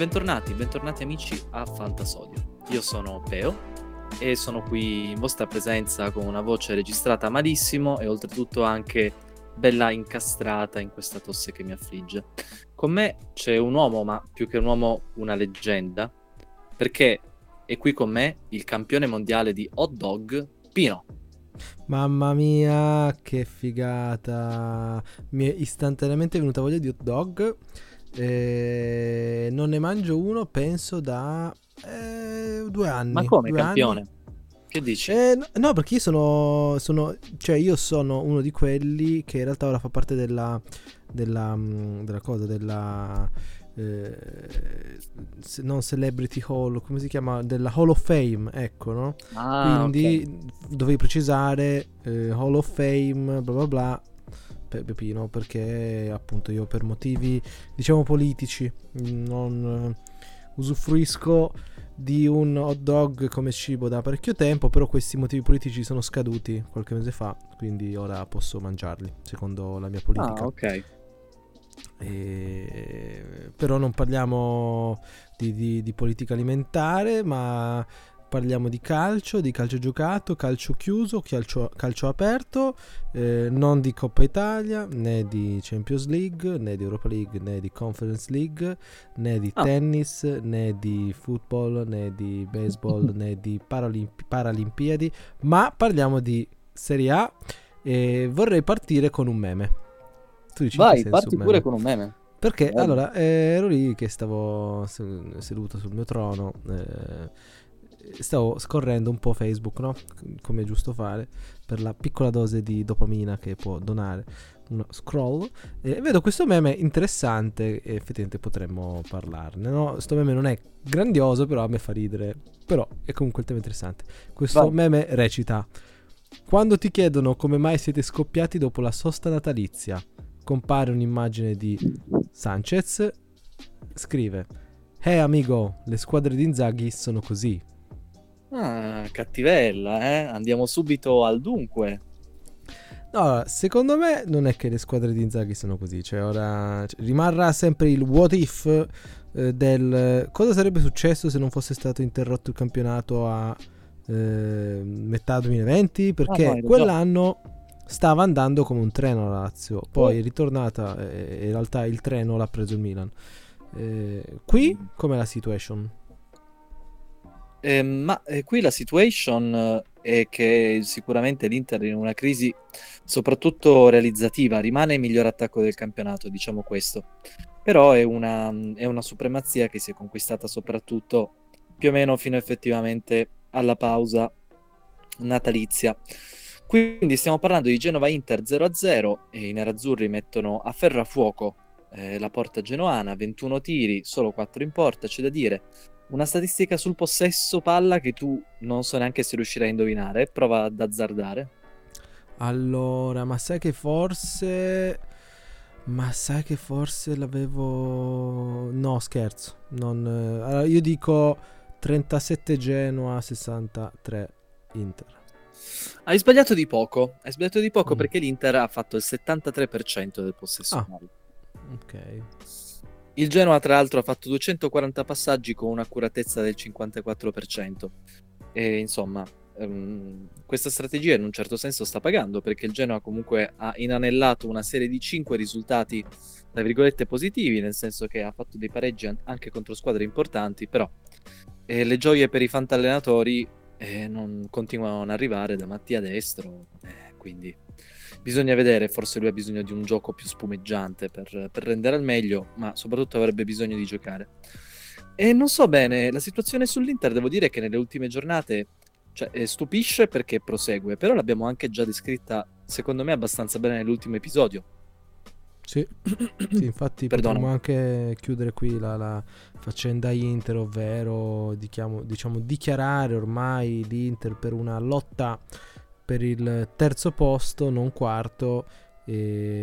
bentornati, bentornati amici a Fantasodio. Io sono Peo e sono qui in vostra presenza con una voce registrata malissimo e oltretutto anche bella incastrata in questa tosse che mi affligge. Con me c'è un uomo, ma più che un uomo, una leggenda, perché è qui con me il campione mondiale di hot dog, Pino. Mamma mia, che figata! Mi è istantaneamente venuta voglia di hot dog. Eh, non ne mangio uno, penso, da eh, due anni. Ma come, campione? Anni. Che dici? Eh, no, perché io sono, sono, cioè io sono uno di quelli che in realtà ora fa parte della, della, mm, della cosa, della, eh, non Celebrity Hall, come si chiama? Della Hall of Fame, ecco, no? Ah, Quindi ok. dovevi precisare eh, Hall of Fame, bla bla bla, Pepino, perché appunto io per motivi, diciamo, politici non usufruisco di un hot dog come cibo da parecchio tempo, però questi motivi politici sono scaduti qualche mese fa, quindi ora posso mangiarli, secondo la mia politica. Ah, ok. E- Però non parliamo di, di- di politica alimentare, ma parliamo di calcio, di calcio giocato, calcio chiuso, calcio, calcio aperto, eh, non di Coppa Italia, né di Champions League, né di Europa League, né di Conference League, né di Ah. tennis, né di football, né di baseball, né di Paralimpi- Paralimpiadi, ma parliamo di Serie A e vorrei partire con un meme. Tu dici Vai, parti pure meme? con un meme. Perché allora eh, ero lì che stavo se- seduto sul mio trono, eh, stavo scorrendo un po' Facebook, no? Come è giusto fare per la piccola dose di dopamina che può donare uno scroll. E vedo questo meme interessante e effettivamente potremmo parlarne, no? Sto meme non è grandioso, però a me fa ridere. Però è comunque il tema interessante. Questo Vai. meme recita: Quando ti chiedono come mai siete scoppiati dopo la sosta natalizia, compare un'immagine di Sanchez scrive Eh amigo, le squadre di Inzaghi sono così. Ah, cattivella, eh? Andiamo subito al dunque. No, secondo me non è che le squadre di Inzaghi sono così, cioè ora cioè, rimarrà sempre il what if eh, del cosa sarebbe successo se non fosse stato interrotto il campionato a eh, metà 2020, perché Ah, no, quell'anno stava andando come un treno la Lazio, poi Oh. è ritornata e in realtà il treno l'ha preso il Milan. Eh, qui com'è la situation? Eh, ma eh, qui la situation eh, è che sicuramente l'Inter è in una crisi soprattutto realizzativa, rimane il miglior attacco del campionato, diciamo questo. Però è una, è una supremazia che si è conquistata soprattutto più o meno fino effettivamente alla pausa natalizia. Quindi stiamo parlando di Genova-Inter 0-0 e i nerazzurri mettono a ferro a fuoco eh, la porta genoana, 21 tiri, solo 4 in porta, c'è da dire. Una statistica sul possesso palla che tu non so neanche se riuscirai a indovinare, prova ad azzardare. Allora, ma sai che forse. Ma sai che forse l'avevo. No, scherzo. Non... Allora, io dico 37 Genoa, 63 Inter. Hai sbagliato di poco, hai sbagliato di poco Mm. perché l'Inter ha fatto il 73% del possesso Ah. palla. Ok. Il Genoa, tra l'altro, ha fatto 240 passaggi con un'accuratezza del 54%. E insomma, ehm, questa strategia in un certo senso sta pagando perché il Genoa comunque ha inanellato una serie di 5 risultati, tra virgolette, positivi, nel senso che ha fatto dei pareggi an- anche contro squadre importanti, però eh, le gioie per i fantallenatori eh, non continuano a non arrivare da Mattia Destro, eh, quindi bisogna vedere, forse lui ha bisogno di un gioco più spumeggiante per, per rendere al meglio, ma soprattutto avrebbe bisogno di giocare. E non so bene, la situazione sull'Inter devo dire che nelle ultime giornate cioè, eh, stupisce perché prosegue, però l'abbiamo anche già descritta, secondo me, abbastanza bene nell'ultimo episodio. Sì, sì infatti potremmo anche chiudere qui la, la faccenda Inter, ovvero diciamo, diciamo dichiarare ormai l'Inter per una lotta per il terzo posto, non quarto, e,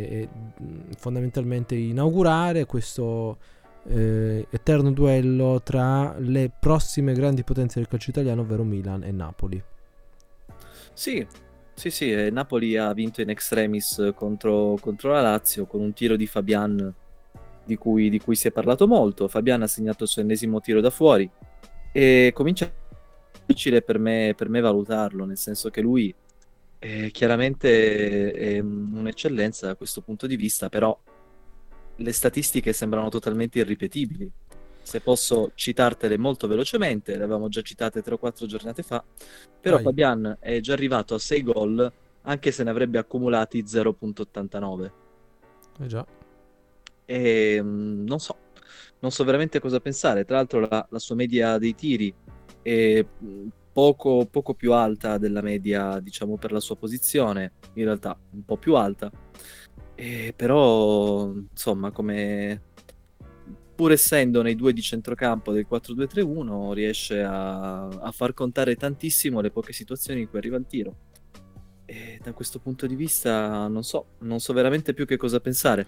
e, mh, fondamentalmente inaugurare questo eh, eterno duello tra le prossime grandi potenze del calcio italiano, ovvero Milan e Napoli. Sì, sì, sì, eh, Napoli ha vinto in extremis contro, contro la Lazio con un tiro di Fabian di cui, di cui si è parlato molto. Fabian ha segnato il suo ennesimo tiro da fuori e comincia difficile per me, per me valutarlo, nel senso che lui è chiaramente è un'eccellenza da questo punto di vista, però le statistiche sembrano totalmente irripetibili. Se posso citartele molto velocemente, le avevamo già citate 3 o 4 giornate fa, però Vai. Fabian è già arrivato a 6 gol, anche se ne avrebbe accumulati 0.89. Eh già. E non so, non so veramente cosa pensare. Tra l'altro la, la sua media dei tiri è poco, poco, più alta della media, diciamo, per la sua posizione, in realtà un po' più alta. E però, insomma, come pur essendo nei due di centrocampo del 4-2-3-1, riesce a, a far contare tantissimo le poche situazioni in cui arriva il tiro. E da questo punto di vista non so, non so veramente più che cosa pensare.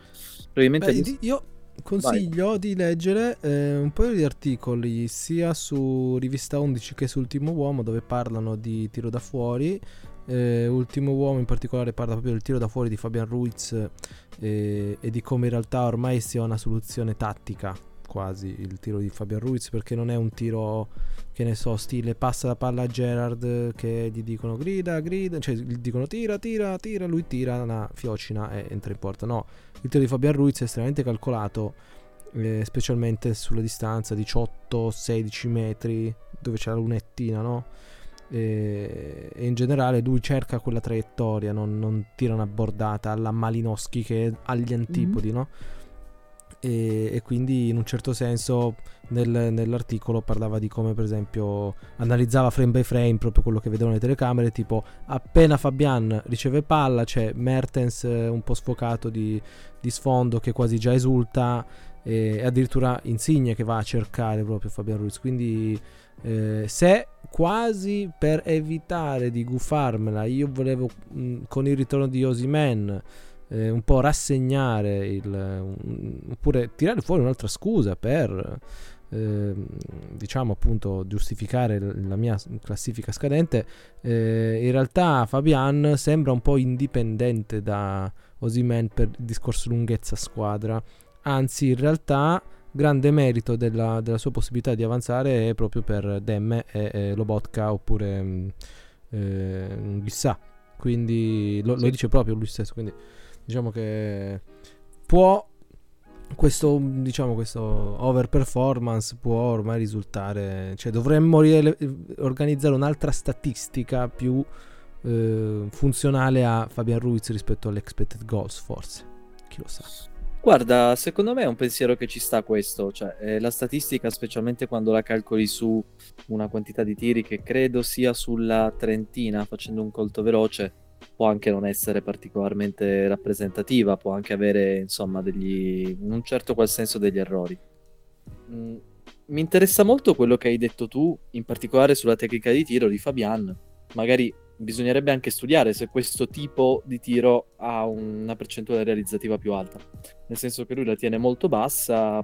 Probabilmente Beh, io consiglio Vai. di leggere eh, un paio di articoli sia su Rivista 11 che su Ultimo Uomo dove parlano di tiro da fuori. Eh, Ultimo Uomo in particolare parla proprio del tiro da fuori di Fabian Ruiz eh, e di come in realtà ormai sia una soluzione tattica quasi il tiro di Fabian Ruiz perché non è un tiro che ne so stile passa la palla a Gerard che gli dicono grida grida cioè gli dicono tira tira tira lui tira una fiocina e entra in porta. No il tiro di Fabian Ruiz è estremamente calcolato eh, specialmente sulla distanza 18-16 metri dove c'è la lunettina no? E, in generale lui cerca quella traiettoria non, non tira una bordata alla Malinowski che è agli antipodi mm-hmm. no e, e, quindi in un certo senso nel, nell'articolo parlava di come per esempio analizzava frame by frame proprio quello che vedevano le telecamere tipo appena Fabian riceve palla c'è Mertens eh, un po' sfocato di, di sfondo che quasi già esulta e addirittura Insigne che va a cercare proprio Fabian Ruiz. Quindi eh, se quasi per evitare di gufarmela io volevo mh, con il ritorno di Osimen eh, un po' rassegnare il, un, oppure tirare fuori un'altra scusa per eh, diciamo appunto giustificare la mia classifica scadente eh, in realtà Fabian sembra un po' indipendente da Osimen per il discorso lunghezza squadra anzi in realtà grande merito della, della sua possibilità di avanzare è proprio per Demme e, e Lobotka oppure mm, eh, chissà quindi lo, sì. lo dice proprio lui stesso quindi diciamo che può questo, diciamo, questo overperformance può ormai risultare, cioè dovremmo rile- organizzare un'altra statistica più eh, funzionale a Fabian Ruiz rispetto all'expected goals, forse, chi lo sa. Guarda, secondo me è un pensiero che ci sta questo, cioè eh, la statistica, specialmente quando la calcoli su una quantità di tiri che credo sia sulla trentina, facendo un colto veloce, può anche non essere particolarmente rappresentativa, può anche avere insomma degli, in un certo qual senso degli errori. Mm, mi interessa molto quello che hai detto tu, in particolare sulla tecnica di tiro di Fabian. Magari bisognerebbe anche studiare se questo tipo di tiro ha una percentuale realizzativa più alta. Nel senso che lui la tiene molto bassa,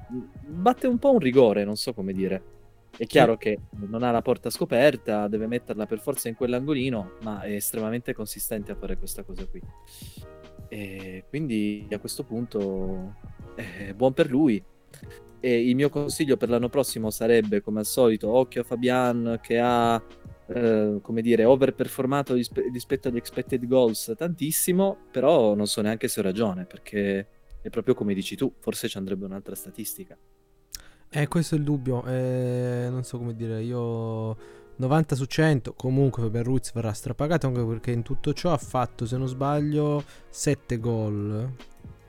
batte un po' un rigore, non so come dire. È chiaro che non ha la porta scoperta, deve metterla per forza in quell'angolino, ma è estremamente consistente a fare questa cosa qui. E quindi a questo punto è buon per lui. E il mio consiglio per l'anno prossimo sarebbe, come al solito, occhio a Fabian che ha, eh, come dire, overperformato rispetto agli expected goals tantissimo, però non so neanche se ho ragione, perché è proprio come dici tu, forse ci andrebbe un'altra statistica. Eh, questo è il dubbio. Eh, non so come dire, io 90 su 100 comunque Fabian Ruiz verrà strapagato anche perché in tutto ciò ha fatto, se non sbaglio, 7 gol.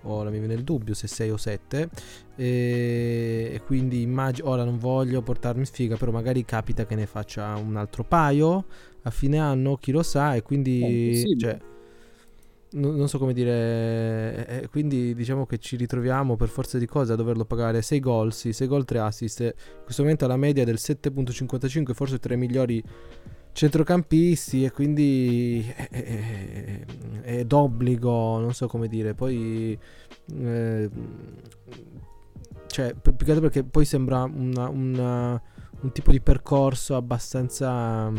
Ora mi viene il dubbio se 6 o 7 e, e quindi immagino, ora non voglio portarmi sfiga, però magari capita che ne faccia un altro paio a fine anno, chi lo sa, e quindi... Cioè, non, so come dire, eh, eh, quindi diciamo che ci ritroviamo per forza di cose a doverlo pagare 6 gol, sì, 6 gol, 3 assist. In questo momento ha la media del 7.55, forse tra i migliori centrocampisti e quindi è, è, è, d'obbligo, non so come dire, poi... Eh, cioè, più che altro perché poi sembra una, una, un tipo di percorso abbastanza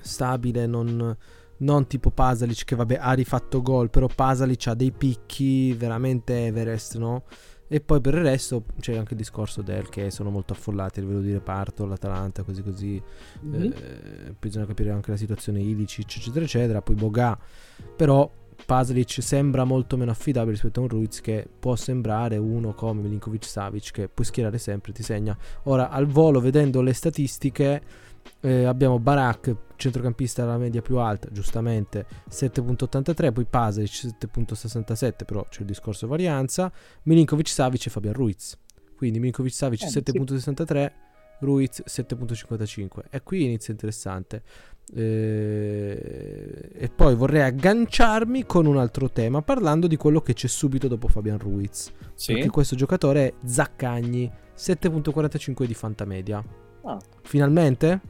stabile, non non tipo Pasalic che vabbè ha rifatto gol, però Pasalic ha dei picchi veramente Everest, no? E poi per il resto c'è anche il discorso del che sono molto affollati a livello di reparto, l'Atalanta, così così. Mm-hmm. Eh, bisogna capire anche la situazione Ilicic, eccetera, eccetera. Poi Boga, però Paslic sembra molto meno affidabile rispetto a un Ruiz che può sembrare uno come Milinkovic Savic che puoi schierare sempre, ti segna. Ora al volo vedendo le statistiche eh, abbiamo Barak, centrocampista alla media più alta, giustamente 7.83, poi Pasalic 7.67, però c'è il discorso varianza, Milinkovic Savic e Fabian Ruiz. Quindi Milinkovic Savic eh, 7.63, sì. Ruiz 7.55 e qui inizia interessante. Eh, e poi vorrei agganciarmi con un altro tema parlando di quello che c'è subito dopo Fabian Ruiz. Sì. Perché questo giocatore è Zaccagni, 7.45 di Fantamedia. Ah. Finalmente?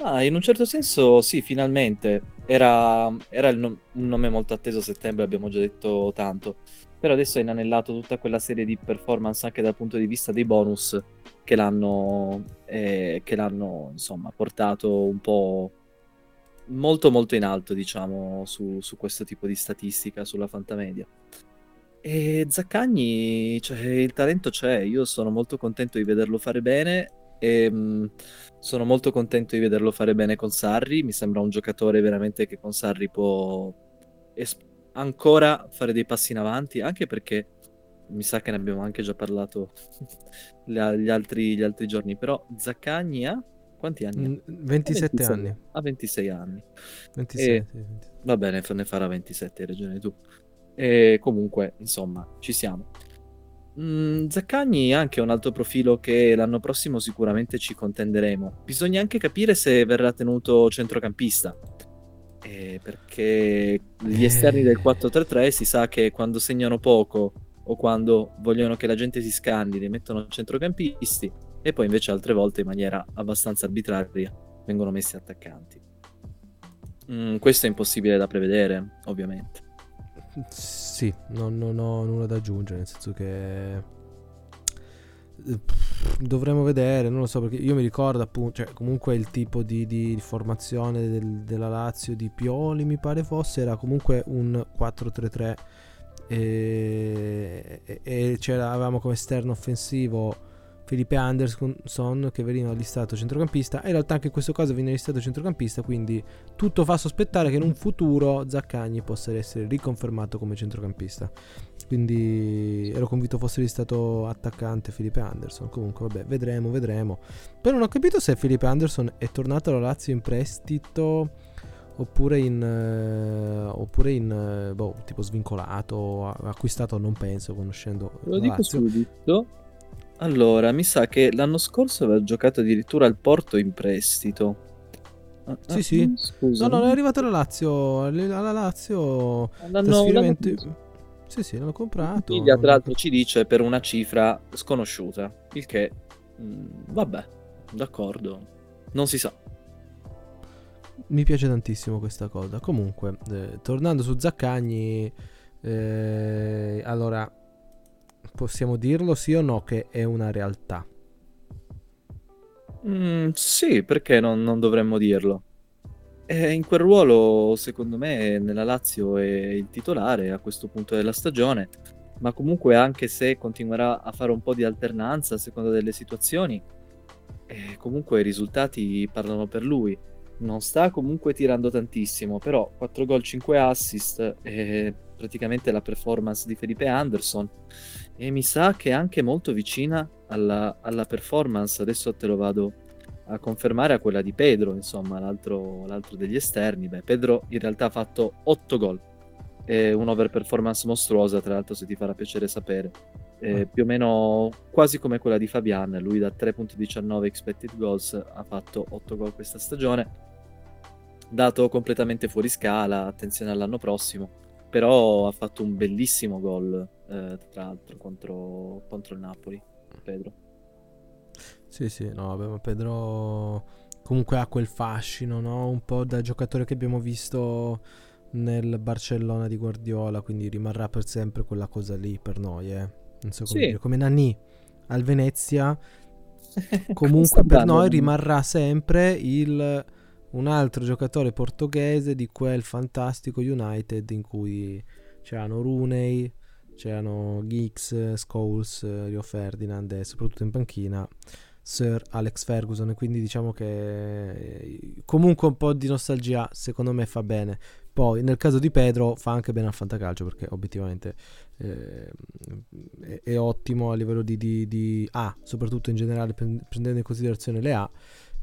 Ah, in un certo senso sì, finalmente. Era, era no- un nome molto atteso a settembre, abbiamo già detto tanto. Però adesso è inanellato tutta quella serie di performance anche dal punto di vista dei bonus che l'hanno, eh, che l'hanno insomma, portato un po' molto molto in alto, diciamo, su, su questo tipo di statistica, sulla fantamedia. E Zaccagni, cioè, il talento c'è, io sono molto contento di vederlo fare bene e mh, sono molto contento di vederlo fare bene con Sarri. Mi sembra un giocatore veramente che con Sarri può es- ancora fare dei passi in avanti, anche perché mi sa che ne abbiamo anche già parlato gli, altri, gli altri giorni. Però Zaccagni ha quanti anni? 27 ha? anni. Ha 26 anni. 26, e, sì, 26. Va bene, ne farà 27, hai ragione tu. E comunque, insomma, ci siamo. Mm, Zaccagni è anche un altro profilo che l'anno prossimo sicuramente ci contenderemo. Bisogna anche capire se verrà tenuto centrocampista. Eh, perché gli esterni del 4-3-3 eh. si sa che quando segnano poco o quando vogliono che la gente si scandidi mettono centrocampisti e poi invece altre volte in maniera abbastanza arbitraria vengono messi attaccanti. Mm, questo è impossibile da prevedere, ovviamente. Sì, non, non ho nulla da aggiungere, nel senso che eh, dovremmo vedere, non lo so perché io mi ricordo appunto, cioè comunque il tipo di, di, di formazione del, della Lazio di Pioli mi pare fosse, era comunque un 4-3-3 e, e, e avevamo come esterno offensivo Felipe Anderson che veniva listato centrocampista. In realtà anche in questo caso viene listato centrocampista quindi tutto fa sospettare che in un futuro Zaccagni possa essere riconfermato come centrocampista. Quindi ero convinto fosse listato attaccante Felipe Anderson. Comunque vabbè vedremo vedremo. Però non ho capito se Felipe Anderson è tornato alla Lazio in prestito oppure in, eh, oppure in eh, boh, tipo svincolato acquistato non penso conoscendo lo dico Lazio. subito allora, mi sa che l'anno scorso aveva giocato addirittura al Porto in prestito. Ah, sì, ah, sì. Scusa. No, no, è arrivato alla Lazio. Alla Lazio. L'hanno, trasferimento... l'hanno... Sì, sì, l'hanno comprato. Wikipedia, tra l'altro, ci dice per una cifra sconosciuta. Il che, mh, mm, vabbè, d'accordo. Non si sa. Mi piace tantissimo questa cosa. Comunque, eh, tornando su Zaccagni, eh, allora Possiamo dirlo sì o no che è una realtà? Mm, sì, perché non, non dovremmo dirlo? Eh, in quel ruolo, secondo me, nella Lazio è il titolare a questo punto della stagione, ma comunque anche se continuerà a fare un po' di alternanza a seconda delle situazioni, eh, comunque i risultati parlano per lui. Non sta comunque tirando tantissimo, però 4 gol, 5 assist, è praticamente la performance di Felipe Anderson. E mi sa che è anche molto vicina alla, alla, performance, adesso te lo vado a confermare, a quella di Pedro, insomma, l'altro, l'altro degli esterni. Beh, Pedro in realtà ha fatto 8 gol, è un'overperformance mostruosa, tra l'altro se ti farà piacere sapere. Eh, più o meno quasi come quella di Fabian, lui da 3.19 expected goals ha fatto 8 gol questa stagione, dato completamente fuori scala, attenzione all'anno prossimo, però ha fatto un bellissimo gol eh, tra l'altro contro, contro, il Napoli, Pedro. Sì, sì, no, vabbè, ma Pedro comunque ha quel fascino, no? Un po' da giocatore che abbiamo visto nel Barcellona di Guardiola, quindi rimarrà per sempre quella cosa lì per noi, eh. Non so come sì. dire, come Nani al Venezia. comunque per noi rimarrà sempre il un altro giocatore portoghese di quel fantastico United in cui c'erano Rooney, c'erano Geeks, Scholes, Rio Ferdinand e soprattutto in panchina Sir Alex Ferguson. Quindi diciamo che eh, comunque un po' di nostalgia secondo me fa bene. Poi nel caso di Pedro fa anche bene al fantacalcio perché obiettivamente eh, è, è, ottimo a livello di, di, di, A soprattutto in generale prendendo in considerazione le A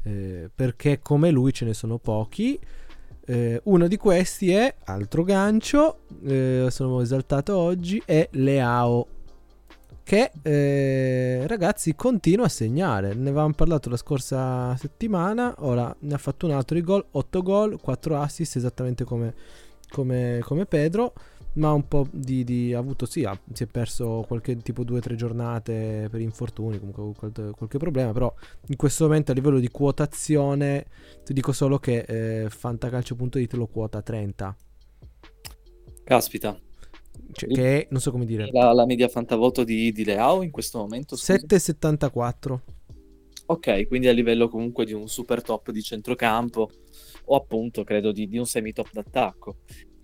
eh, perché come lui ce ne sono pochi eh, uno di questi è altro gancio eh, sono esaltato oggi è Leao che eh, ragazzi continua a segnare. Ne avevamo parlato la scorsa settimana, ora ne ha fatto un altro di gol, 8 gol, 4 assist esattamente come, come, come Pedro, ma un po' di, di ha avuto sì, ha, si è perso qualche tipo 2-3 giornate per infortuni, comunque qualche, qualche, problema, però in questo momento a livello di quotazione ti dico solo che eh, fantacalcio.it lo quota 30. Caspita, cioè, che non so come dire. La, la media fantavoto di, di Leao in questo momento? 7,74. Ok, quindi a livello comunque di un super top di centrocampo o appunto credo di, di un semi top d'attacco.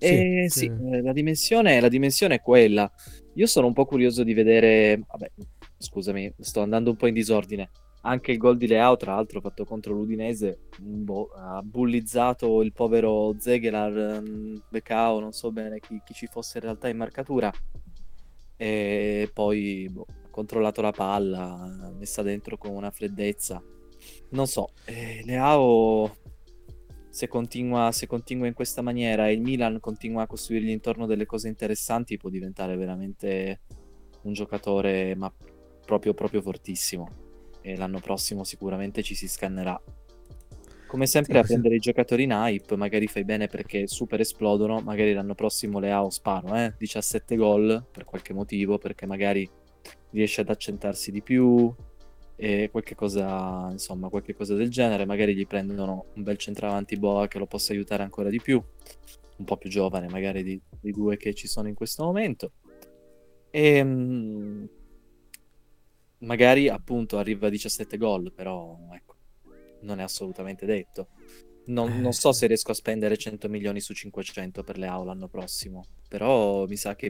E sì, sì. Eh, la, dimensione, la dimensione è quella. Io sono un po' curioso di vedere, vabbè, scusami, sto andando un po' in disordine. Anche il gol di Leao, tra l'altro, fatto contro l'Udinese, boh, ha bullizzato il povero Zegelar, um, Becao, non so bene chi, chi, ci fosse in realtà in marcatura. E poi boh, ha controllato la palla, messa dentro con una freddezza. Non so, eh, Leao, se continua, se continua in questa maniera e il Milan continua a costruirgli intorno delle cose interessanti, può diventare veramente un giocatore, ma proprio, proprio fortissimo e l'anno prossimo sicuramente ci si scannerà. Come sempre sì, a prendere sì. i giocatori in hype, magari fai bene perché super esplodono, magari l'anno prossimo le AO sparo, eh? 17 gol per qualche motivo, perché magari riesce ad accentarsi di più e qualche cosa, insomma, qualche cosa del genere, magari gli prendono un bel centravanti boa che lo possa aiutare ancora di più, un po' più giovane magari di, di due che ci sono in questo momento. E ehm, magari appunto arriva a 17 gol, però ecco, non è assolutamente detto. Non, non, so se riesco a spendere 100 milioni su 500 per le aule l'anno prossimo, però mi sa che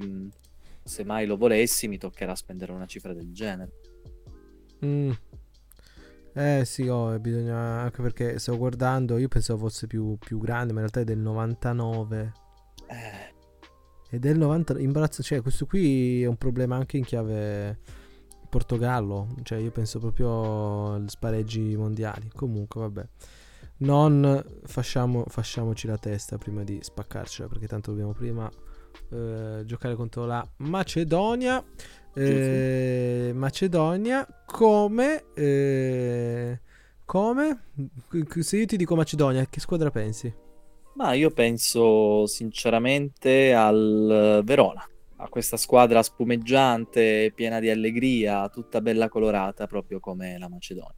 se mai lo volessi mi toccherà spendere una cifra del genere. Mm. Eh sì, oh, bisogna anche perché stavo guardando, io pensavo fosse più, più grande, ma in realtà è del 99. Eh. È del 90, imbarazzo, cioè questo qui è un problema anche in chiave Portogallo, cioè io penso proprio agli spareggi mondiali. Comunque, vabbè. Non fasciamo, fasciamoci la testa prima di spaccarcela, perché tanto dobbiamo prima eh, giocare contro la Macedonia. Eh, Macedonia come eh, come se io ti dico Macedonia che squadra pensi? Ma io penso sinceramente al Verona a questa squadra spumeggiante, piena di allegria, tutta bella colorata, proprio come la Macedonia.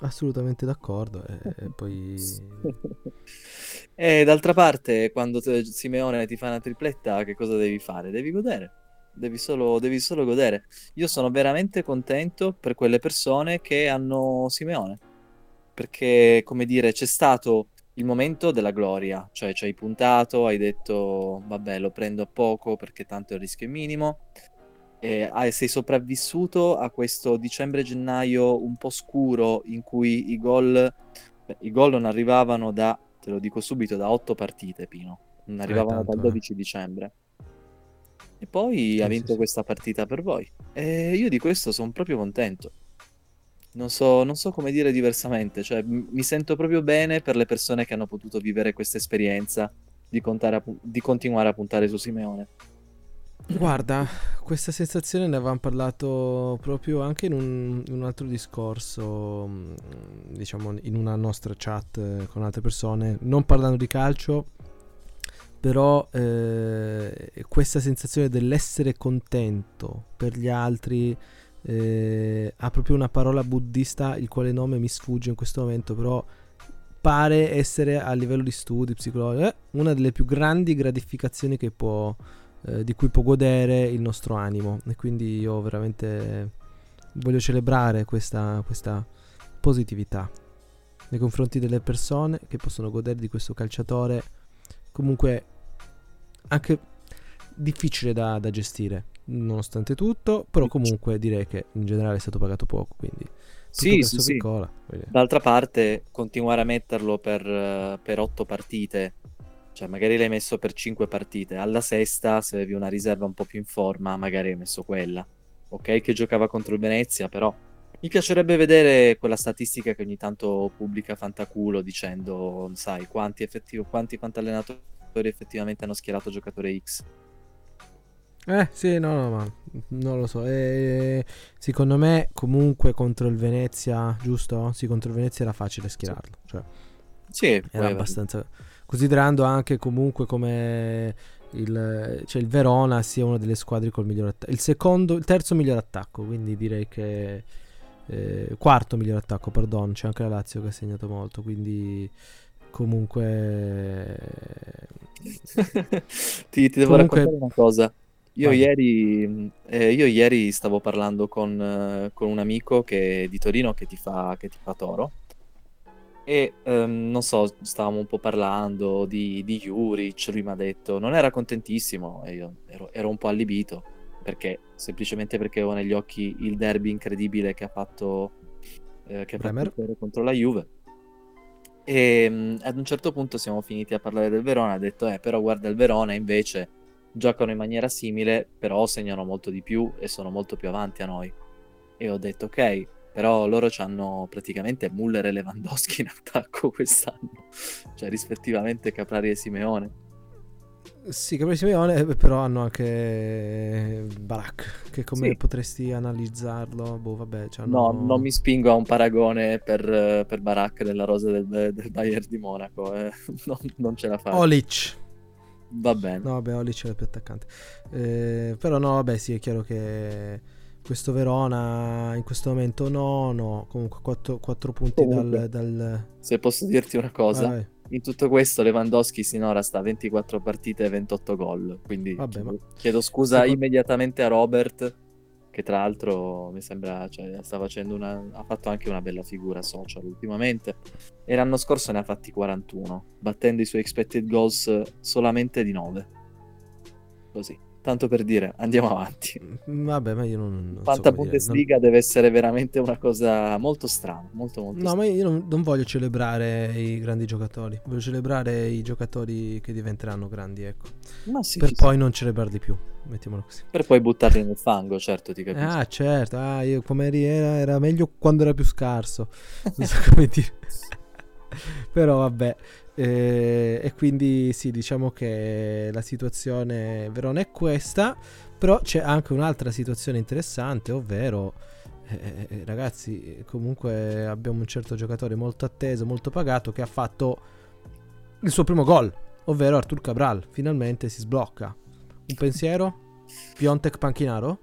Assolutamente d'accordo. E poi... e d'altra parte, quando Simeone ti fa una tripletta, che cosa devi fare? Devi godere. Devi solo, devi solo godere. Io sono veramente contento per quelle persone che hanno Simeone. Perché, come dire, c'è stato il momento della gloria, cioè ci hai puntato, hai detto vabbè lo prendo a poco perché tanto il rischio è minimo, e sei sopravvissuto a questo dicembre-gennaio un po' scuro in cui i gol, beh, i gol non arrivavano da, te lo dico subito, da otto partite Pino, non arrivavano dal 12 eh. dicembre. E poi sì, ha vinto sì, questa partita per voi. E io di questo sono proprio contento non so, non so come dire diversamente, cioè m- mi sento proprio bene per le persone che hanno potuto vivere questa esperienza di, a, di continuare a puntare su Simeone. Guarda, questa sensazione ne avevamo parlato proprio anche in un, in un, altro discorso, mm, diciamo in una nostra chat eh, con altre persone, non parlando di calcio, però eh, questa sensazione dell'essere contento per gli altri, eh, ha proprio una parola buddista il quale nome mi sfugge in questo momento, però pare essere a livello di studi psicologici eh, una delle più grandi gratificazioni può, eh, di cui può godere il nostro animo. E quindi io veramente voglio celebrare questa, questa positività nei confronti delle persone che possono godere di questo calciatore comunque anche difficile da, da gestire, nonostante tutto, però comunque direi che in generale è stato pagato poco, quindi sì, sì, sì. D'altra parte, continuare a metterlo per, per otto partite, cioè magari l'hai messo per cinque partite, alla sesta, se avevi una riserva un po' più in forma, magari hai messo quella. Ok, che giocava contro il Venezia, però mi piacerebbe vedere quella statistica che ogni tanto pubblica Fantaculo dicendo, sai, quanti, effettivo, quanti fantallenatori effettivamente hanno schierato giocatore X. Eh sì, no, no, ma non lo so. Eh, secondo me comunque contro il Venezia, giusto? Sì, contro il Venezia era facile schierarlo. Cioè, sì, era abbastanza... Considerando anche comunque come il, cioè il Verona sia una delle squadre col miglior attacco. Il secondo, il terzo miglior attacco, quindi direi che... Eh, quarto miglior attacco, perdono, c'è anche la Lazio che ha segnato molto, quindi comunque... ti, ti, devo comunque... raccontare una cosa. Io ieri, eh, io ieri, stavo parlando con, eh, con, un amico che, di Torino che ti fa, che ti fa Toro. E um, non so, stavamo un po' parlando di, di Juric, lui mi ha detto non era contentissimo e io ero, ero, un po' allibito perché semplicemente perché avevo negli occhi il derby incredibile che ha fatto, eh, che ha fatto contro la Juve e um, ad un certo punto siamo finiti a parlare del Verona ha detto eh però guarda il Verona invece giocano in maniera simile, però segnano molto di più e sono molto più avanti a noi. E ho detto, ok, però loro hanno praticamente Muller e Lewandowski in attacco quest'anno, cioè rispettivamente Caprari e Simeone. Sì, Caprari e Simeone, eh, però hanno anche Barak, che come sì. potresti analizzarlo? Boh, vabbè, No, non mi spingo a un paragone per, per Barak nella rosa del, del Bayern di Monaco, eh. non, non ce la faccio. Olic. Va bene. No, vabbè, Oli c'era più attaccante. Eh, però no, vabbè, sì, è chiaro che questo Verona in questo momento no, no, comunque 4, 4 punti dal, dal, Se posso dirti una cosa, ah, in tutto questo Lewandowski sinora sta a 24 partite e 28 gol, quindi vabbè, chiedo, chiedo scusa secondo... immediatamente a Robert che tra l'altro mi sembra cioè, sta facendo una ha fatto anche una bella figura social ultimamente. E l'anno scorso ne ha fatti 41 battendo i suoi expected goals solamente di 9 così Tanto per dire, andiamo avanti. Mm, vabbè, ma io non. non Quanta so Bundesliga non... deve essere veramente una cosa molto strana. Molto, molto no, strana. ma io non, non, voglio celebrare i grandi giocatori. Voglio celebrare i giocatori che diventeranno grandi, ecco. Sì, per poi sì. non celebrarli più. Mettiamolo così. Per poi buttarli nel fango, certo, ti capisco. Ah, certo. Ah, io come era, era meglio quando era più scarso. Non so come dire. Però vabbè. Eh, e quindi sì, diciamo che la situazione Verona è questa, però c'è anche un'altra situazione interessante, ovvero eh, eh, ragazzi, comunque abbiamo un certo giocatore molto atteso, molto pagato che ha fatto il suo primo gol, ovvero Artur Cabral, finalmente si sblocca. Un pensiero? Piontek Panchinaro?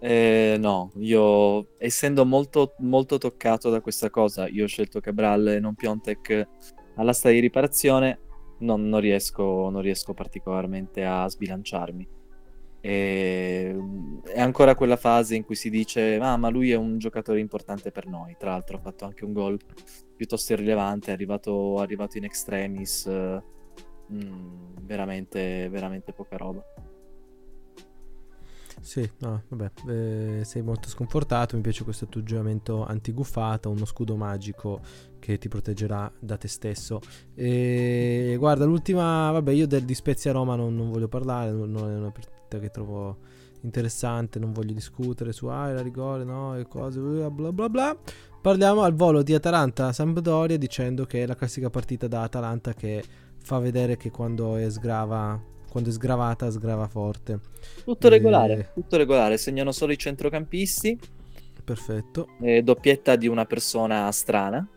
Eh, no, io essendo molto, molto toccato da questa cosa, io ho scelto Cabral e non Piontek all'asta di riparazione non, non, riesco, non riesco particolarmente a sbilanciarmi. E, è ancora quella fase in cui si dice ah, ma lui è un giocatore importante per noi tra l'altro ha fatto anche un gol piuttosto irrilevante è arrivato, arrivato in extremis mm, veramente, veramente poca roba sì, no, vabbè, eh, sei molto sconfortato, mi piace questo atteggiamento antiguffata, uno scudo magico che ti proteggerà da te stesso. E guarda, l'ultima, vabbè, io del, di Spezia Roma non, non voglio parlare, non, è una partita che trovo interessante, non voglio discutere su ah, la rigore, no, e cose, bla bla bla bla. Parliamo al volo di Atalanta-Sampdoria dicendo che è la classica partita da Atalanta che fa vedere che quando è sgrava quando è sgravata sgrava forte. Tutto regolare, e... tutto regolare, segnano solo i centrocampisti. Perfetto. E doppietta di una persona strana.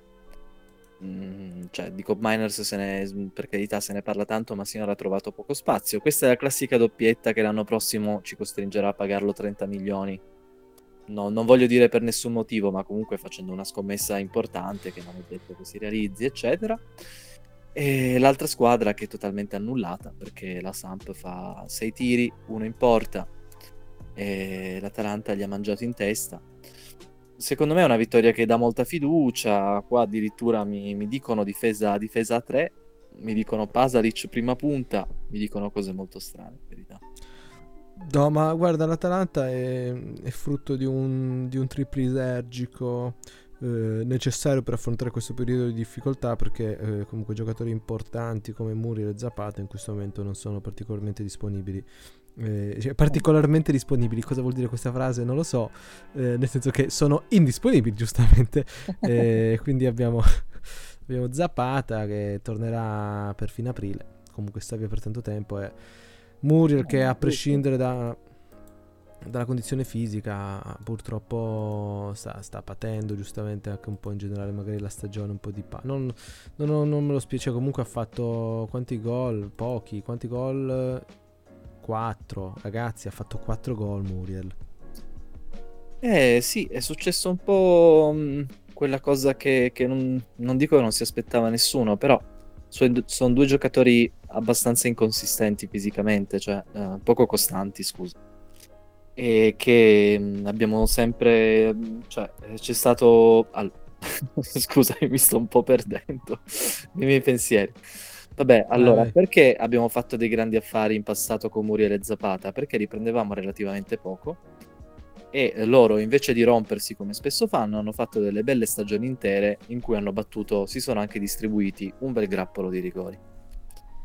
Mm, cioè, di Cobb Miners se ne, per carità se ne parla tanto, ma sinora ha trovato poco spazio. Questa è la classica doppietta che l'anno prossimo ci costringerà a pagarlo 30 milioni. No, non voglio dire per nessun motivo, ma comunque facendo una scommessa importante che non è detto che si realizzi, eccetera. E l'altra squadra che è totalmente annullata perché la Samp fa 6 tiri, uno in porta e l'Atalanta gli ha mangiato in testa. Secondo me è una vittoria che dà molta fiducia. Qua addirittura mi, mi dicono difesa, difesa a 3, mi dicono Pasalic prima punta, mi dicono cose molto strane, in verità. No, ma guarda, l'Atalanta è, è frutto di un, di un triplisergico eh, necessario per affrontare questo periodo di difficoltà perché eh, comunque giocatori importanti come Muriel e Zapata in questo momento non sono particolarmente disponibili. Eh, cioè, particolarmente disponibili, cosa vuol dire questa frase? Non lo so, eh, nel senso che sono indisponibili giustamente. Eh, quindi abbiamo, abbiamo Zapata che tornerà per fine aprile, comunque sta via per tanto tempo. E Muriel che a prescindere da, dalla condizione fisica purtroppo sta, sta, patendo giustamente anche un po' in generale magari la stagione un po' di pa- non, non, non me lo spiace comunque ha fatto quanti gol? Pochi quanti gol? 4 ragazzi ha fatto 4 gol Muriel. Eh sì è successo un po' mh, quella cosa che, che non, non, dico che non si aspettava nessuno però sono due giocatori abbastanza inconsistenti fisicamente cioè eh, poco costanti scusa e che abbiamo sempre, cioè c'è stato, al... scusami mi sto un po' perdendo nei miei pensieri. Vabbè, allora, Vai. perché abbiamo fatto dei grandi affari in passato con Muriel e Zapata? Perché riprendevamo relativamente poco e loro invece di rompersi come spesso fanno hanno fatto delle belle stagioni intere in cui hanno battuto, si sono anche distribuiti un bel grappolo di rigori.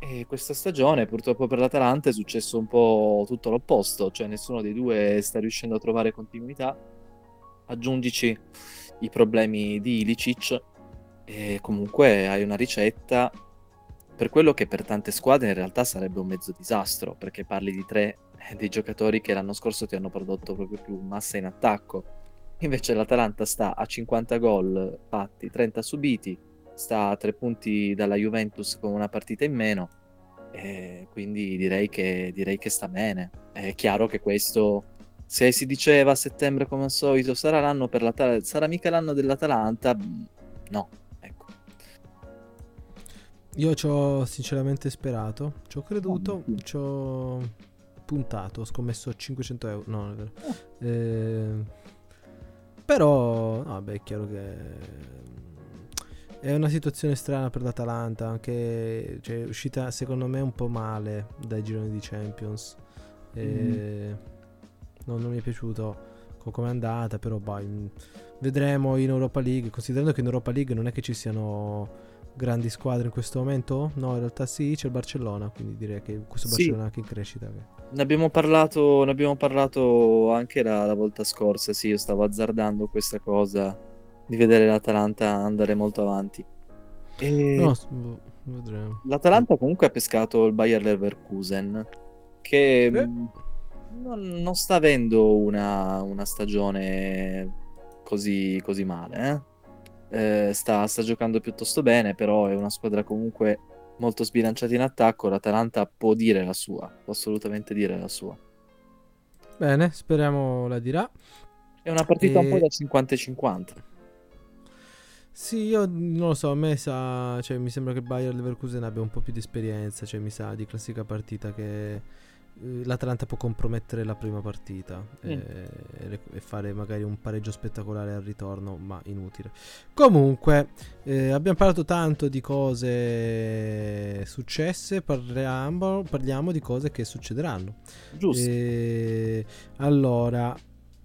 E questa stagione purtroppo per l'Atalanta è successo un po' tutto l'opposto, cioè nessuno dei due sta riuscendo a trovare continuità. Aggiungici i problemi di Ilicic e comunque hai una ricetta per quello che per tante squadre in realtà sarebbe un mezzo disastro, perché parli di tre dei giocatori che l'anno scorso ti hanno prodotto proprio più massa in attacco. Invece l'Atalanta sta a 50 gol fatti, 30 subiti, sta a tre punti dalla Juventus con una partita in meno, e quindi direi che, direi che sta bene. È chiaro che questo, se si diceva a settembre come al solito, sarà l'anno per l'Atalanta, sarà mica l'anno dell'Atalanta, no, ecco. Io ci ho sinceramente sperato, ci ho creduto, ci ho puntato, ho scommesso 500 euro, no, non è vero. Oh. Eh, però, vabbè, è chiaro che è una situazione strana per l'Atalanta, anche cioè, è uscita secondo me un po' male dai gironi di Champions. Mm. Non, non, mi è piaciuto come è andata, però bah, vedremo in Europa League, considerando che in Europa League non è che ci siano grandi squadre in questo momento? No, in realtà sì, c'è il Barcellona, quindi direi che questo. Barcellona è anche in crescita. Ne abbiamo parlato, ne abbiamo parlato anche la, la volta scorsa, sì, io stavo azzardando questa cosa di vedere l'Atalanta andare molto avanti. E... No, vedremo. L'Atalanta comunque ha pescato il Bayer Leverkusen, che eh. non, non, sta avendo una, una stagione così, così male. Eh? Eh, sta, sta giocando piuttosto bene, però è una squadra comunque molto sbilanciata in attacco. L'Atalanta può dire la sua, può assolutamente dire la sua. Bene, speriamo la dirà. È una partita e... un po' da 50 50. Sì, io non lo so, a me sa, cioè, mi sembra che Bayer Leverkusen abbia un po' più di esperienza, cioè mi sa di classica partita che eh, l'Atalanta può compromettere la prima partita mm. e, e, fare magari un pareggio spettacolare al ritorno, ma inutile. Comunque, eh, abbiamo parlato tanto di cose successe, parliamo, parliamo di cose che succederanno. Giusto. E, allora,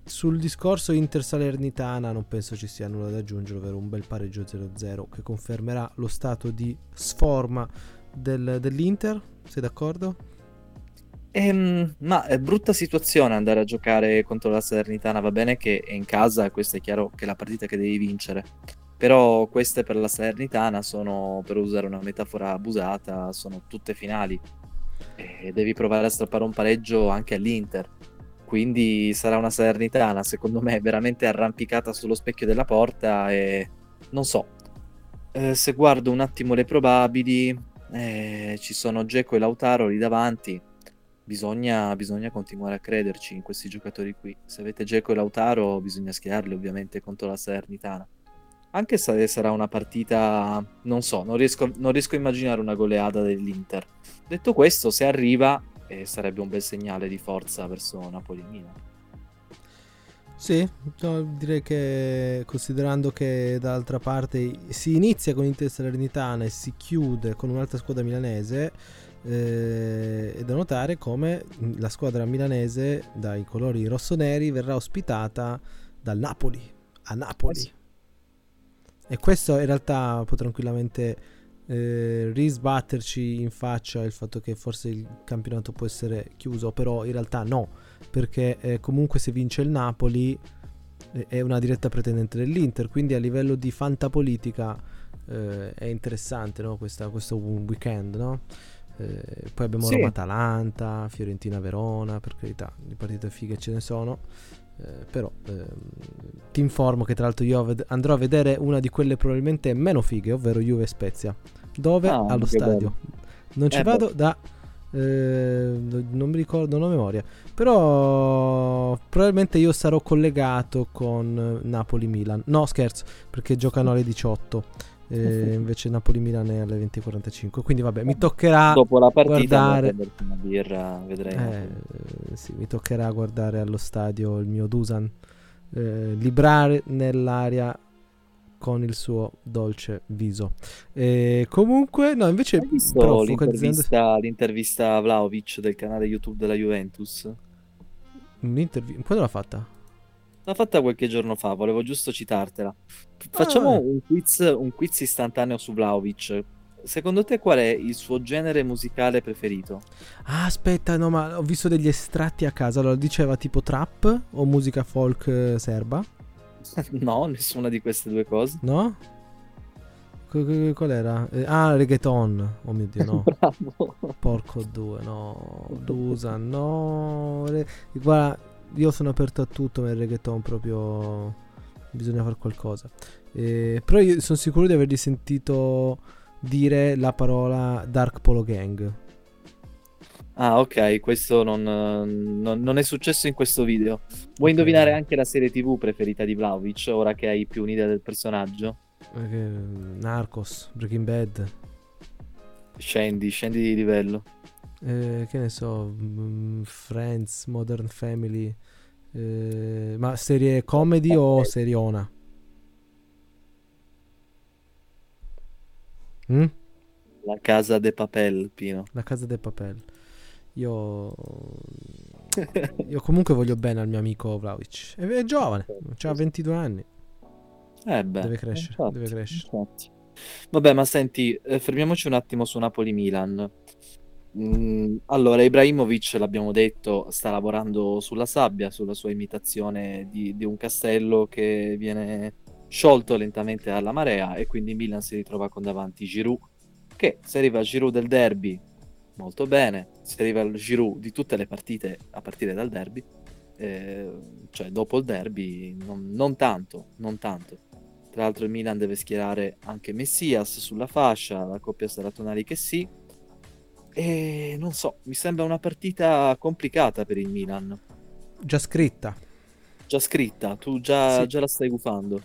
sul discorso Inter Salernitana non penso ci sia nulla da aggiungere, ovvero un bel pareggio 0-0 che confermerà lo stato di sforma del, dell'Inter. Sei d'accordo? Ehm, ma è brutta situazione andare a giocare contro la Salernitana. Va bene che è in casa, questo è chiaro che è la partita che devi vincere. Però queste per la Salernitana sono, per usare una metafora abusata, sono tutte finali. E devi provare a strappare un pareggio anche all'Inter quindi sarà una Salernitana, secondo me, veramente arrampicata sullo specchio della porta e non so. Eh, se guardo un attimo le probabili, eh, ci sono Geco e Lautaro lì davanti. Bisogna, bisogna, continuare a crederci in questi giocatori qui. Se avete Geco e Lautaro, bisogna schierarli ovviamente contro la Salernitana. Anche se sarà una partita, non so, non riesco, non riesco a immaginare una goleada dell'Inter. Detto questo, se arriva, e sarebbe un bel segnale di forza verso Napoli-Milan. Sì, no, direi che considerando che dall'altra parte si inizia con Inter Salernitana e si chiude con un'altra squadra milanese, Eh, è da notare come la squadra milanese dai colori rossoneri verrà ospitata dal Napoli a Napoli. Eh e questo in realtà può tranquillamente eh, risbatterci in faccia il fatto che forse il campionato può essere chiuso, però in realtà no, perché eh, comunque se vince il Napoli eh, è una diretta pretendente dell'Inter, quindi a livello di fantapolitica eh, è interessante no? Questa, questo weekend, no? Eh, poi abbiamo sì. Roma-Atalanta, Fiorentina-Verona, per carità, di partite fighe ce ne sono. Eh, però ehm, ti informo che tra l'altro io ved- andrò a vedere una di quelle probabilmente meno fighe, ovvero Juve Spezia. Dove? Ah, Allo stadio. Bello. Non ci eh vado beh. da eh, non mi ricordo la memoria. Però probabilmente io sarò collegato con Napoli-Milan. No, scherzo, perché giocano alle 18 e invece Napoli-Milan è alle 20.45 quindi vabbè mi toccherà dopo la partita guardare una birra vedrei eh, sì, mi toccherà guardare allo stadio il mio Dusan eh, librare nell'aria con il suo dolce viso. E comunque no invece hai visto però, l'intervista, l'intervista a Vlaovic del canale YouTube della Juventus? Un'intervista quando l'ha fatta? L'ha fatta qualche giorno fa, volevo giusto citartela. Facciamo ah. un, quiz, un quiz istantaneo su Vlaovic. Secondo te qual è il suo genere musicale preferito? Ah, aspetta, no, ma ho visto degli estratti a casa. Allora, diceva tipo trap o musica folk eh, serba? no, nessuna di queste due cose. No? Qual era? Eh, ah, reggaeton. Oh mio dio, no. Bravo. Porco due, no. Dusan, no. Guarda, io sono aperto a tutto nel reggaeton proprio bisogna fare qualcosa. Eh, però io sono sicuro di avergli sentito dire la parola Dark Polo Gang. Ah ok questo non, non, non è successo in questo video. Vuoi okay. indovinare anche la serie tv preferita di Vlaovic ora che hai più un'idea del personaggio? Eh, Narcos Breaking Bad. Scendi scendi di livello. Eh, che ne so, mm, Friends, Modern Family, eh, ma serie comedy o seriona? Mm? La casa de papel, Pino. La casa de papel. Io... Io comunque voglio bene al mio amico Vlaovic. È, giovane, ha 22 anni. Eh beh, deve crescere, infatti, deve crescere. Infatti. Vabbè, ma senti, eh, fermiamoci un attimo su Napoli-Milan. Mm, allora, Ibrahimovic, l'abbiamo detto, sta lavorando sulla sabbia, sulla sua imitazione di, di un castello che viene sciolto lentamente dalla marea e quindi Milan si ritrova con davanti Giroud, che se arriva Giroud del derby, molto bene, se arriva al Giroud di tutte le partite a partire dal derby, eh, cioè dopo il derby, non, non tanto, non tanto. Tra l'altro il Milan deve schierare anche Messias sulla fascia, la coppia sarà Tonali che sì, e non so, mi sembra una partita complicata per il Milan. Già scritta. Già scritta, tu già, sì. già la stai gufando.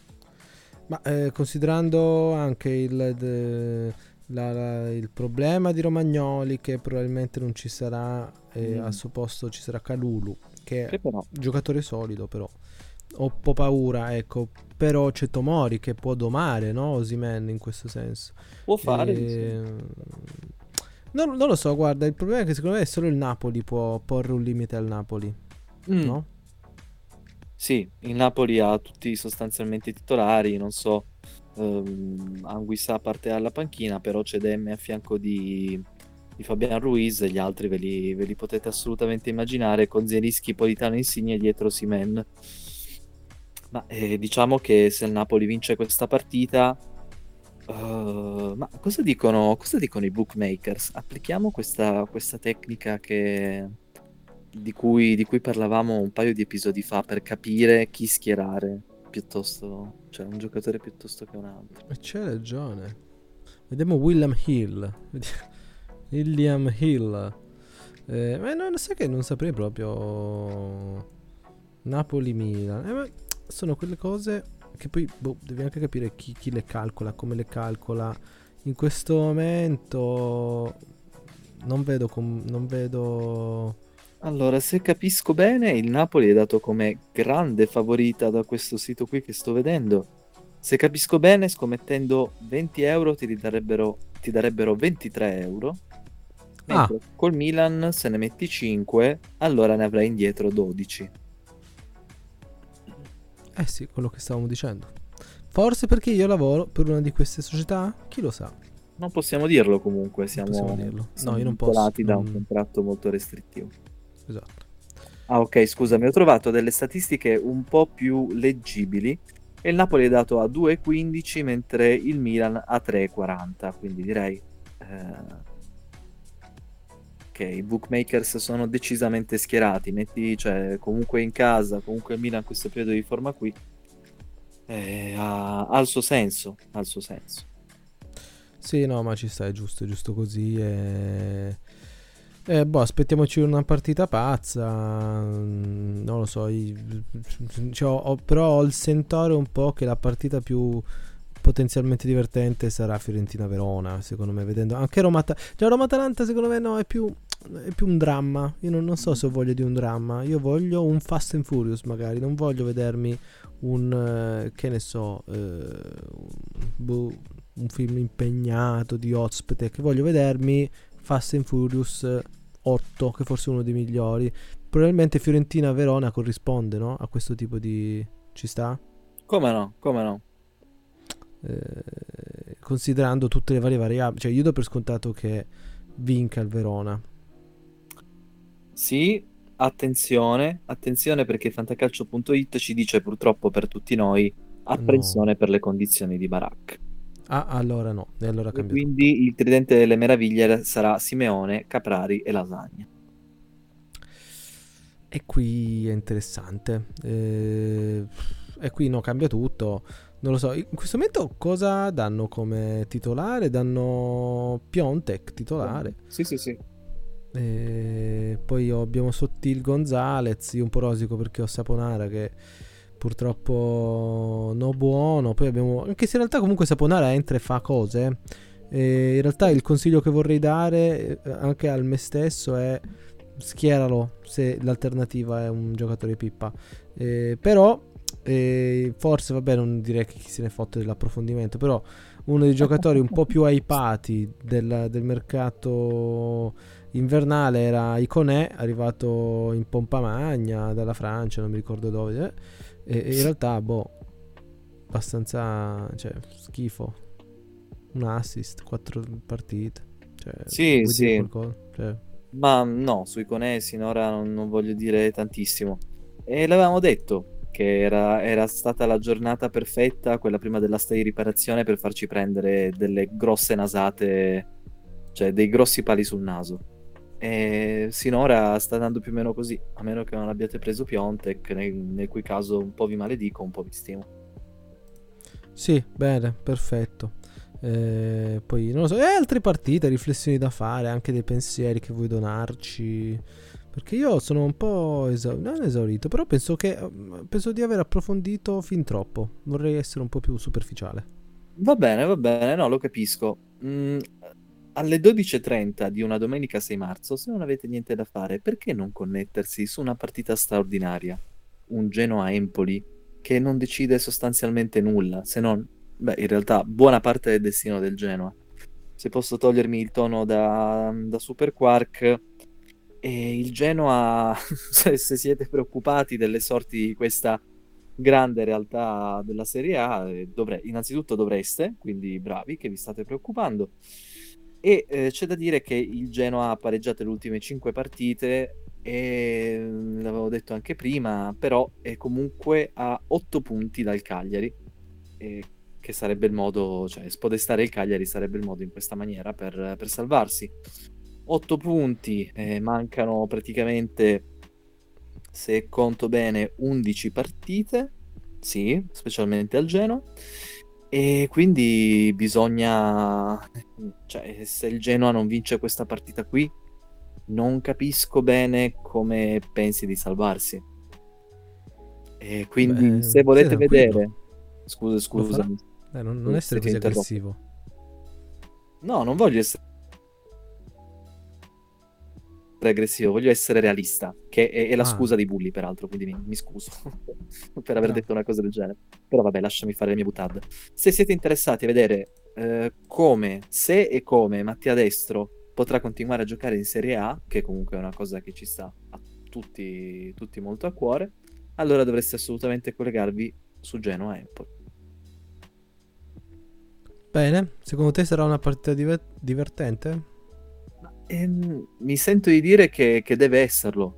Ma eh, considerando anche il, de, la, la, il, problema di Romagnoli, che probabilmente non ci sarà, eh, mm. al suo posto ci sarà Calulu, che è un giocatore solido però. Ho un po' paura, ecco. Però c'è Tomori che può domare, no? Osimen in questo senso. Può fare. E... Sì non, non, lo so, guarda, il problema è che secondo me solo il Napoli può porre un limite al Napoli, mm. no? Sì, il Napoli ha tutti sostanzialmente titolari, non so, um, Anguissa parte alla panchina, però c'è Demme a fianco di, di Fabian Ruiz gli altri ve li, ve li potete assolutamente immaginare, con Zelischi, Politano Insigne e dietro Simen. Ma eh, diciamo che se il Napoli vince questa partita Uh, ma cosa dicono, cosa dicono, i bookmakers? Applichiamo questa, questa tecnica che, di, cui, di, cui, parlavamo un paio di episodi fa per capire chi schierare piuttosto, cioè un giocatore piuttosto che un altro. E c'è ragione. Vediamo William Hill. William Hill. Eh, ma non sai che non saprei proprio Napoli-Milan. Eh, ma sono quelle cose che poi boh, devi anche capire chi, chi, le calcola, come le calcola. In questo momento non vedo, com- non vedo... Allora, se capisco bene, il Napoli è dato come grande favorita da questo sito qui che sto vedendo. Se capisco bene, scommettendo 20 euro ti darebbero, ti darebbero 23 euro. Ah. Col Milan se ne metti 5, allora ne avrai indietro 12. Eh sì, quello che stavamo dicendo. Forse perché io lavoro per una di queste società? Chi lo sa? Non possiamo dirlo comunque, siamo, possiamo dirlo. siamo No, io non posso, da un contratto molto restrittivo. Esatto. Ah, ok, scusami, ho trovato delle statistiche un po' più leggibili. E il Napoli è dato a 2,15 mentre il Milan a 3,40. Quindi direi eh, i bookmakers sono decisamente schierati. Metti, cioè, comunque in casa, comunque il Milan questo periodo di forma qui eh, ha, ha il suo senso. Ha il suo senso. Sì, no, ma ci sta, è giusto, è giusto così. E... Eh, boh, aspettiamoci una partita pazza. mm, Non lo so. i- cioè, ho- però ho il sentore un po' che la partita più potenzialmente divertente sarà Fiorentina-Verona. Secondo me, vedendo anche Roma. Già Roma-Atalanta, secondo me, no, è più, è più un dramma. Io non, non so se ho voglia di un dramma. Io voglio un Fast and Furious, magari. Non voglio vedermi un eh, che ne so. un- boh, un film impegnato di ospite che voglio vedermi Fast and Furious 8 che forse è uno dei migliori probabilmente Fiorentina Verona corrisponde no? a questo tipo di ci sta Come no? Come no? Eh, considerando tutte le varie variabili cioè io do per scontato che vinca il Verona Sì, attenzione, attenzione perché fantacalcio.it ci dice purtroppo per tutti noi apprensione per le condizioni di Barak. ah allora no e allora E quindi il tridente delle meraviglie sarà Simeone, Caprari e Lasagna. E qui è interessante. Eh, e qui no, cambia tutto. Non lo so. In questo momento cosa danno come titolare? Danno Piontek titolare. Sì, sì, sì. E poi abbiamo Sottil Gonzalez. Io un po' rosico perché ho Saponara che purtroppo no buono. Poi abbiamo. Anche se in realtà comunque Saponara entra e fa cose. E in realtà il consiglio che vorrei dare eh, anche al me stesso è schieralo se l'alternativa è un giocatore pippa. Eh, però, eh, forse vabbè, non direi che chi se ne fotte dell'approfondimento. Però, uno dei giocatori un po' più hypati del, del mercato invernale era Iconè, arrivato in pompa magna dalla Francia, non mi ricordo dove. eh, e, e in realtà, boh, abbastanza cioè, schifo. Un assist, quattro partite. Cioè, Sì, sì. Cioè, Ma no, sui Conè sinora non, non voglio dire tantissimo. E l'avevamo detto che era, era stata la giornata perfetta, quella prima dell'asta di riparazione, per farci prendere delle grosse nasate, cioè dei grossi pali sul naso. E sinora sta andando più o meno così, a meno che non abbiate preso Piontek, nel, nel cui caso un po' vi maledico, un po' vi stimo. Sì, bene, perfetto. Eh, poi non lo so, e altre partite, riflessioni da fare, anche dei pensieri che vuoi donarci. Perché io sono un po' esaurito, non esaurito, però penso che penso di aver approfondito fin troppo. Vorrei essere un po' più superficiale. Va bene, va bene, no, lo capisco. Mm, alle 12.30 di una domenica 6 marzo, se non avete niente da fare, perché non connettersi su una partita straordinaria? Un Genoa-Empoli che non decide sostanzialmente nulla, se non, beh, in realtà buona parte del destino del Genoa. Se posso togliermi il tono da, da Super Quark, e il Genoa, se, se siete preoccupati delle sorti di questa grande realtà della Serie A, eh, dovre- innanzitutto dovreste, quindi bravi che vi state preoccupando. E eh, c'è da dire che il Genoa ha pareggiato le ultime 5 partite e mm, l'avevo detto anche prima, però è comunque a 8 punti dal Cagliari, e che sarebbe il modo, cioè spodestare il Cagliari sarebbe il modo in questa maniera per, per salvarsi. 8 punti, eh, mancano praticamente, se conto bene, 11 partite, sì, specialmente al Genoa. E quindi bisogna, cioè, se il Genoa non vince questa partita qui, non capisco bene come pensi di salvarsi. E quindi, Beh, se volete vedere, scusa, scusami, Eh, non, non essere così aggressivo. no, non voglio essere aggressivo, voglio essere realista, che è, è la Ah. scusa di bulli, peraltro, quindi mi, mi scuso per aver No. detto una cosa del genere. Però vabbè, lasciami fare le mie butade. Se siete interessati a vedere eh, come, se e come Mattia Destro potrà continuare a giocare in Serie A, che comunque è una cosa che ci sta a tutti, tutti molto a cuore, allora dovreste assolutamente collegarvi su Genoa Empoli. Bene, secondo te sarà una partita diver- divertente? Ehm, mi sento di dire che, che deve esserlo.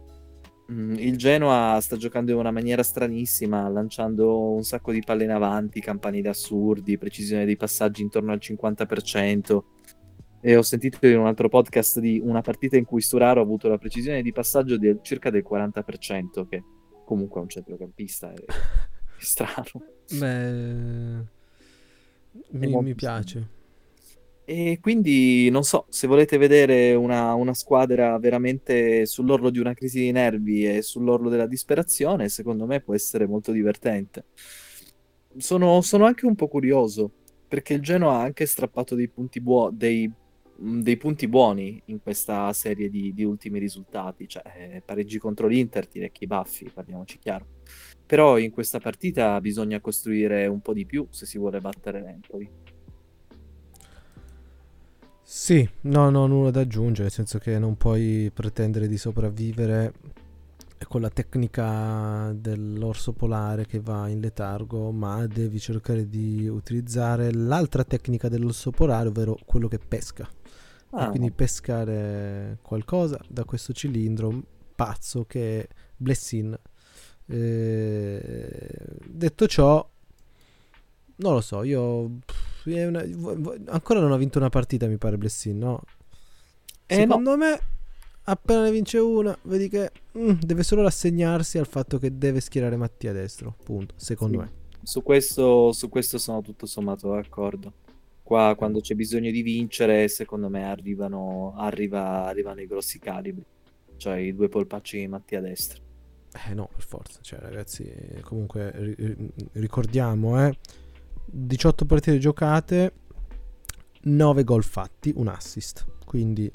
Mm, il Genoa sta giocando in una maniera stranissima, lanciando un sacco di palle in avanti, campanili assurdi, precisione dei passaggi intorno al 50%. E ho sentito in un altro podcast di una partita in cui Sturaro ha avuto la precisione di passaggio di circa del 40%, che comunque è un centrocampista, è, è strano. Beh mi, mi piace. E quindi non so, se volete vedere una, una, squadra veramente sull'orlo di una crisi di nervi e sull'orlo della disperazione, secondo me può essere molto divertente. Sono, sono anche un po' curioso, perché il Genoa ha anche strappato dei punti, buo- dei, dei punti buoni in questa serie di, di ultimi risultati, cioè eh, pareggi contro l'Inter, ti recchi i baffi, parliamoci chiaro. Però in questa partita bisogna costruire un po' di più se si vuole battere l'Empoli. Sì, no, no, nulla da aggiungere, nel senso che non puoi pretendere di sopravvivere con la tecnica dell'orso polare che va in letargo, ma devi cercare di utilizzare l'altra tecnica dell'orso polare, ovvero quello che pesca. Ah. Quindi pescare qualcosa da questo cilindro pazzo che è Blessin eh, detto ciò, non lo so, io una, ancora non ho vinto una partita, mi pare Blessin, no? Eh Secondo no. me, appena ne vince una, vedi che mm, deve solo rassegnarsi al fatto che deve schierare Mattia a destro, punto, secondo sì. me. Su questo, su questo sono tutto sommato d'accordo. Qua quando c'è bisogno di vincere, secondo me arrivano, arriva, arrivano i grossi calibri, cioè i due polpacci di Mattia a destra. Eh no, per forza, cioè ragazzi, comunque ricordiamo, eh, 18 partite giocate, 9 gol fatti, un assist. Quindi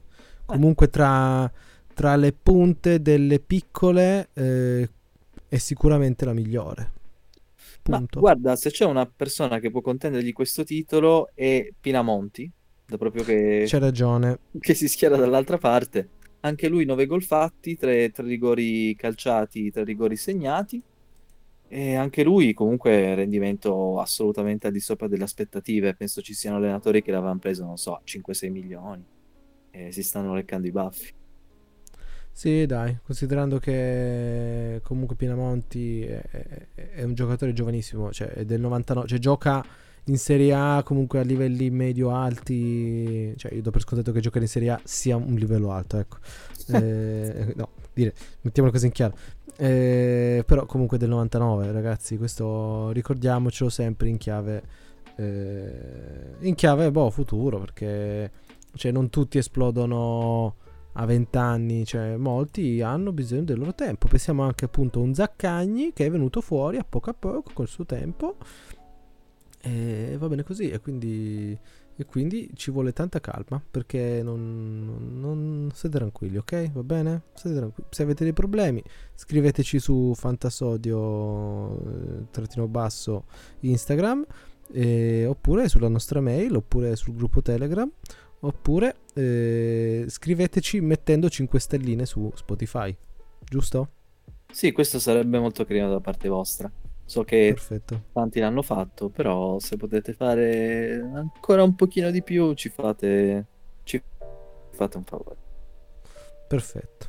comunque tra, tra le punte delle piccole eh, è sicuramente la migliore. Punto. Ma guarda, se c'è una persona che può contendergli questo titolo è Pinamonti, da proprio che... C'è ragione. Che si schiera dall'altra parte anche lui 9 gol fatti, 3, 3 rigori calciati, 3 rigori segnati. E anche lui comunque rendimento assolutamente al di sopra delle aspettative. Penso ci siano allenatori che l'avevano preso, non so, 5-6 milioni e si stanno leccando i baffi. Sì, dai, considerando che comunque Pinamonti è, è, è un giocatore giovanissimo, cioè è del 99, cioè gioca in Serie A comunque a livelli medio-alti, cioè io do per scontato che giocare in Serie A sia un livello alto, ecco. eh, no, dire, mettiamolo così in chiaro. Eh, però comunque del 99, ragazzi, questo ricordiamocelo sempre in chiave eh, in chiave boh, futuro, perché cioè, non tutti esplodono a 20 anni, cioè molti hanno bisogno del loro tempo. Pensiamo anche appunto a un Zaccagni che è venuto fuori a poco a poco col suo tempo e va bene così e quindi, e quindi ci vuole tanta calma perché non, non, siete tranquilli, ok? Va bene? Tranquilli. Se avete dei problemi scriveteci su fantasodio eh, trattino basso Instagram eh, oppure sulla nostra mail oppure sul gruppo Telegram oppure eh, scriveteci mettendo 5 stelline su Spotify, giusto? Sì, questo sarebbe molto carino da parte vostra. So che Perfetto. tanti l'hanno fatto, però se potete fare ancora un pochino di più, ci fate, ci fate un favore. Perfetto.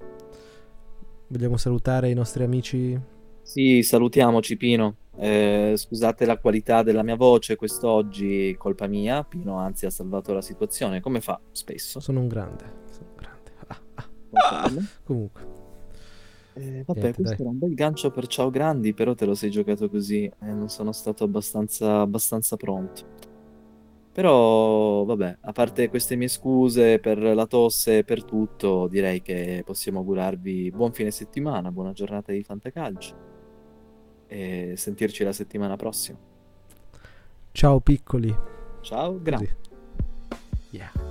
Vogliamo salutare i nostri amici? Sì, salutiamoci Pino. Eh, scusate la qualità della mia voce quest'oggi, colpa mia. Pino anzi ha salvato la situazione, come fa spesso. Sono un grande. Sono un grande. Ah, ah. Ah. Comunque. Eh, vabbè, Niente, questo dai. era un bel gancio per Ciao Grandi, però te lo sei giocato così e non sono stato abbastanza, abbastanza pronto. Però, vabbè, a parte queste mie scuse per la tosse e per tutto, direi che possiamo augurarvi buon fine settimana, buona giornata di Fantacalcio e sentirci la settimana prossima. Ciao piccoli. Ciao, grazie. Yeah.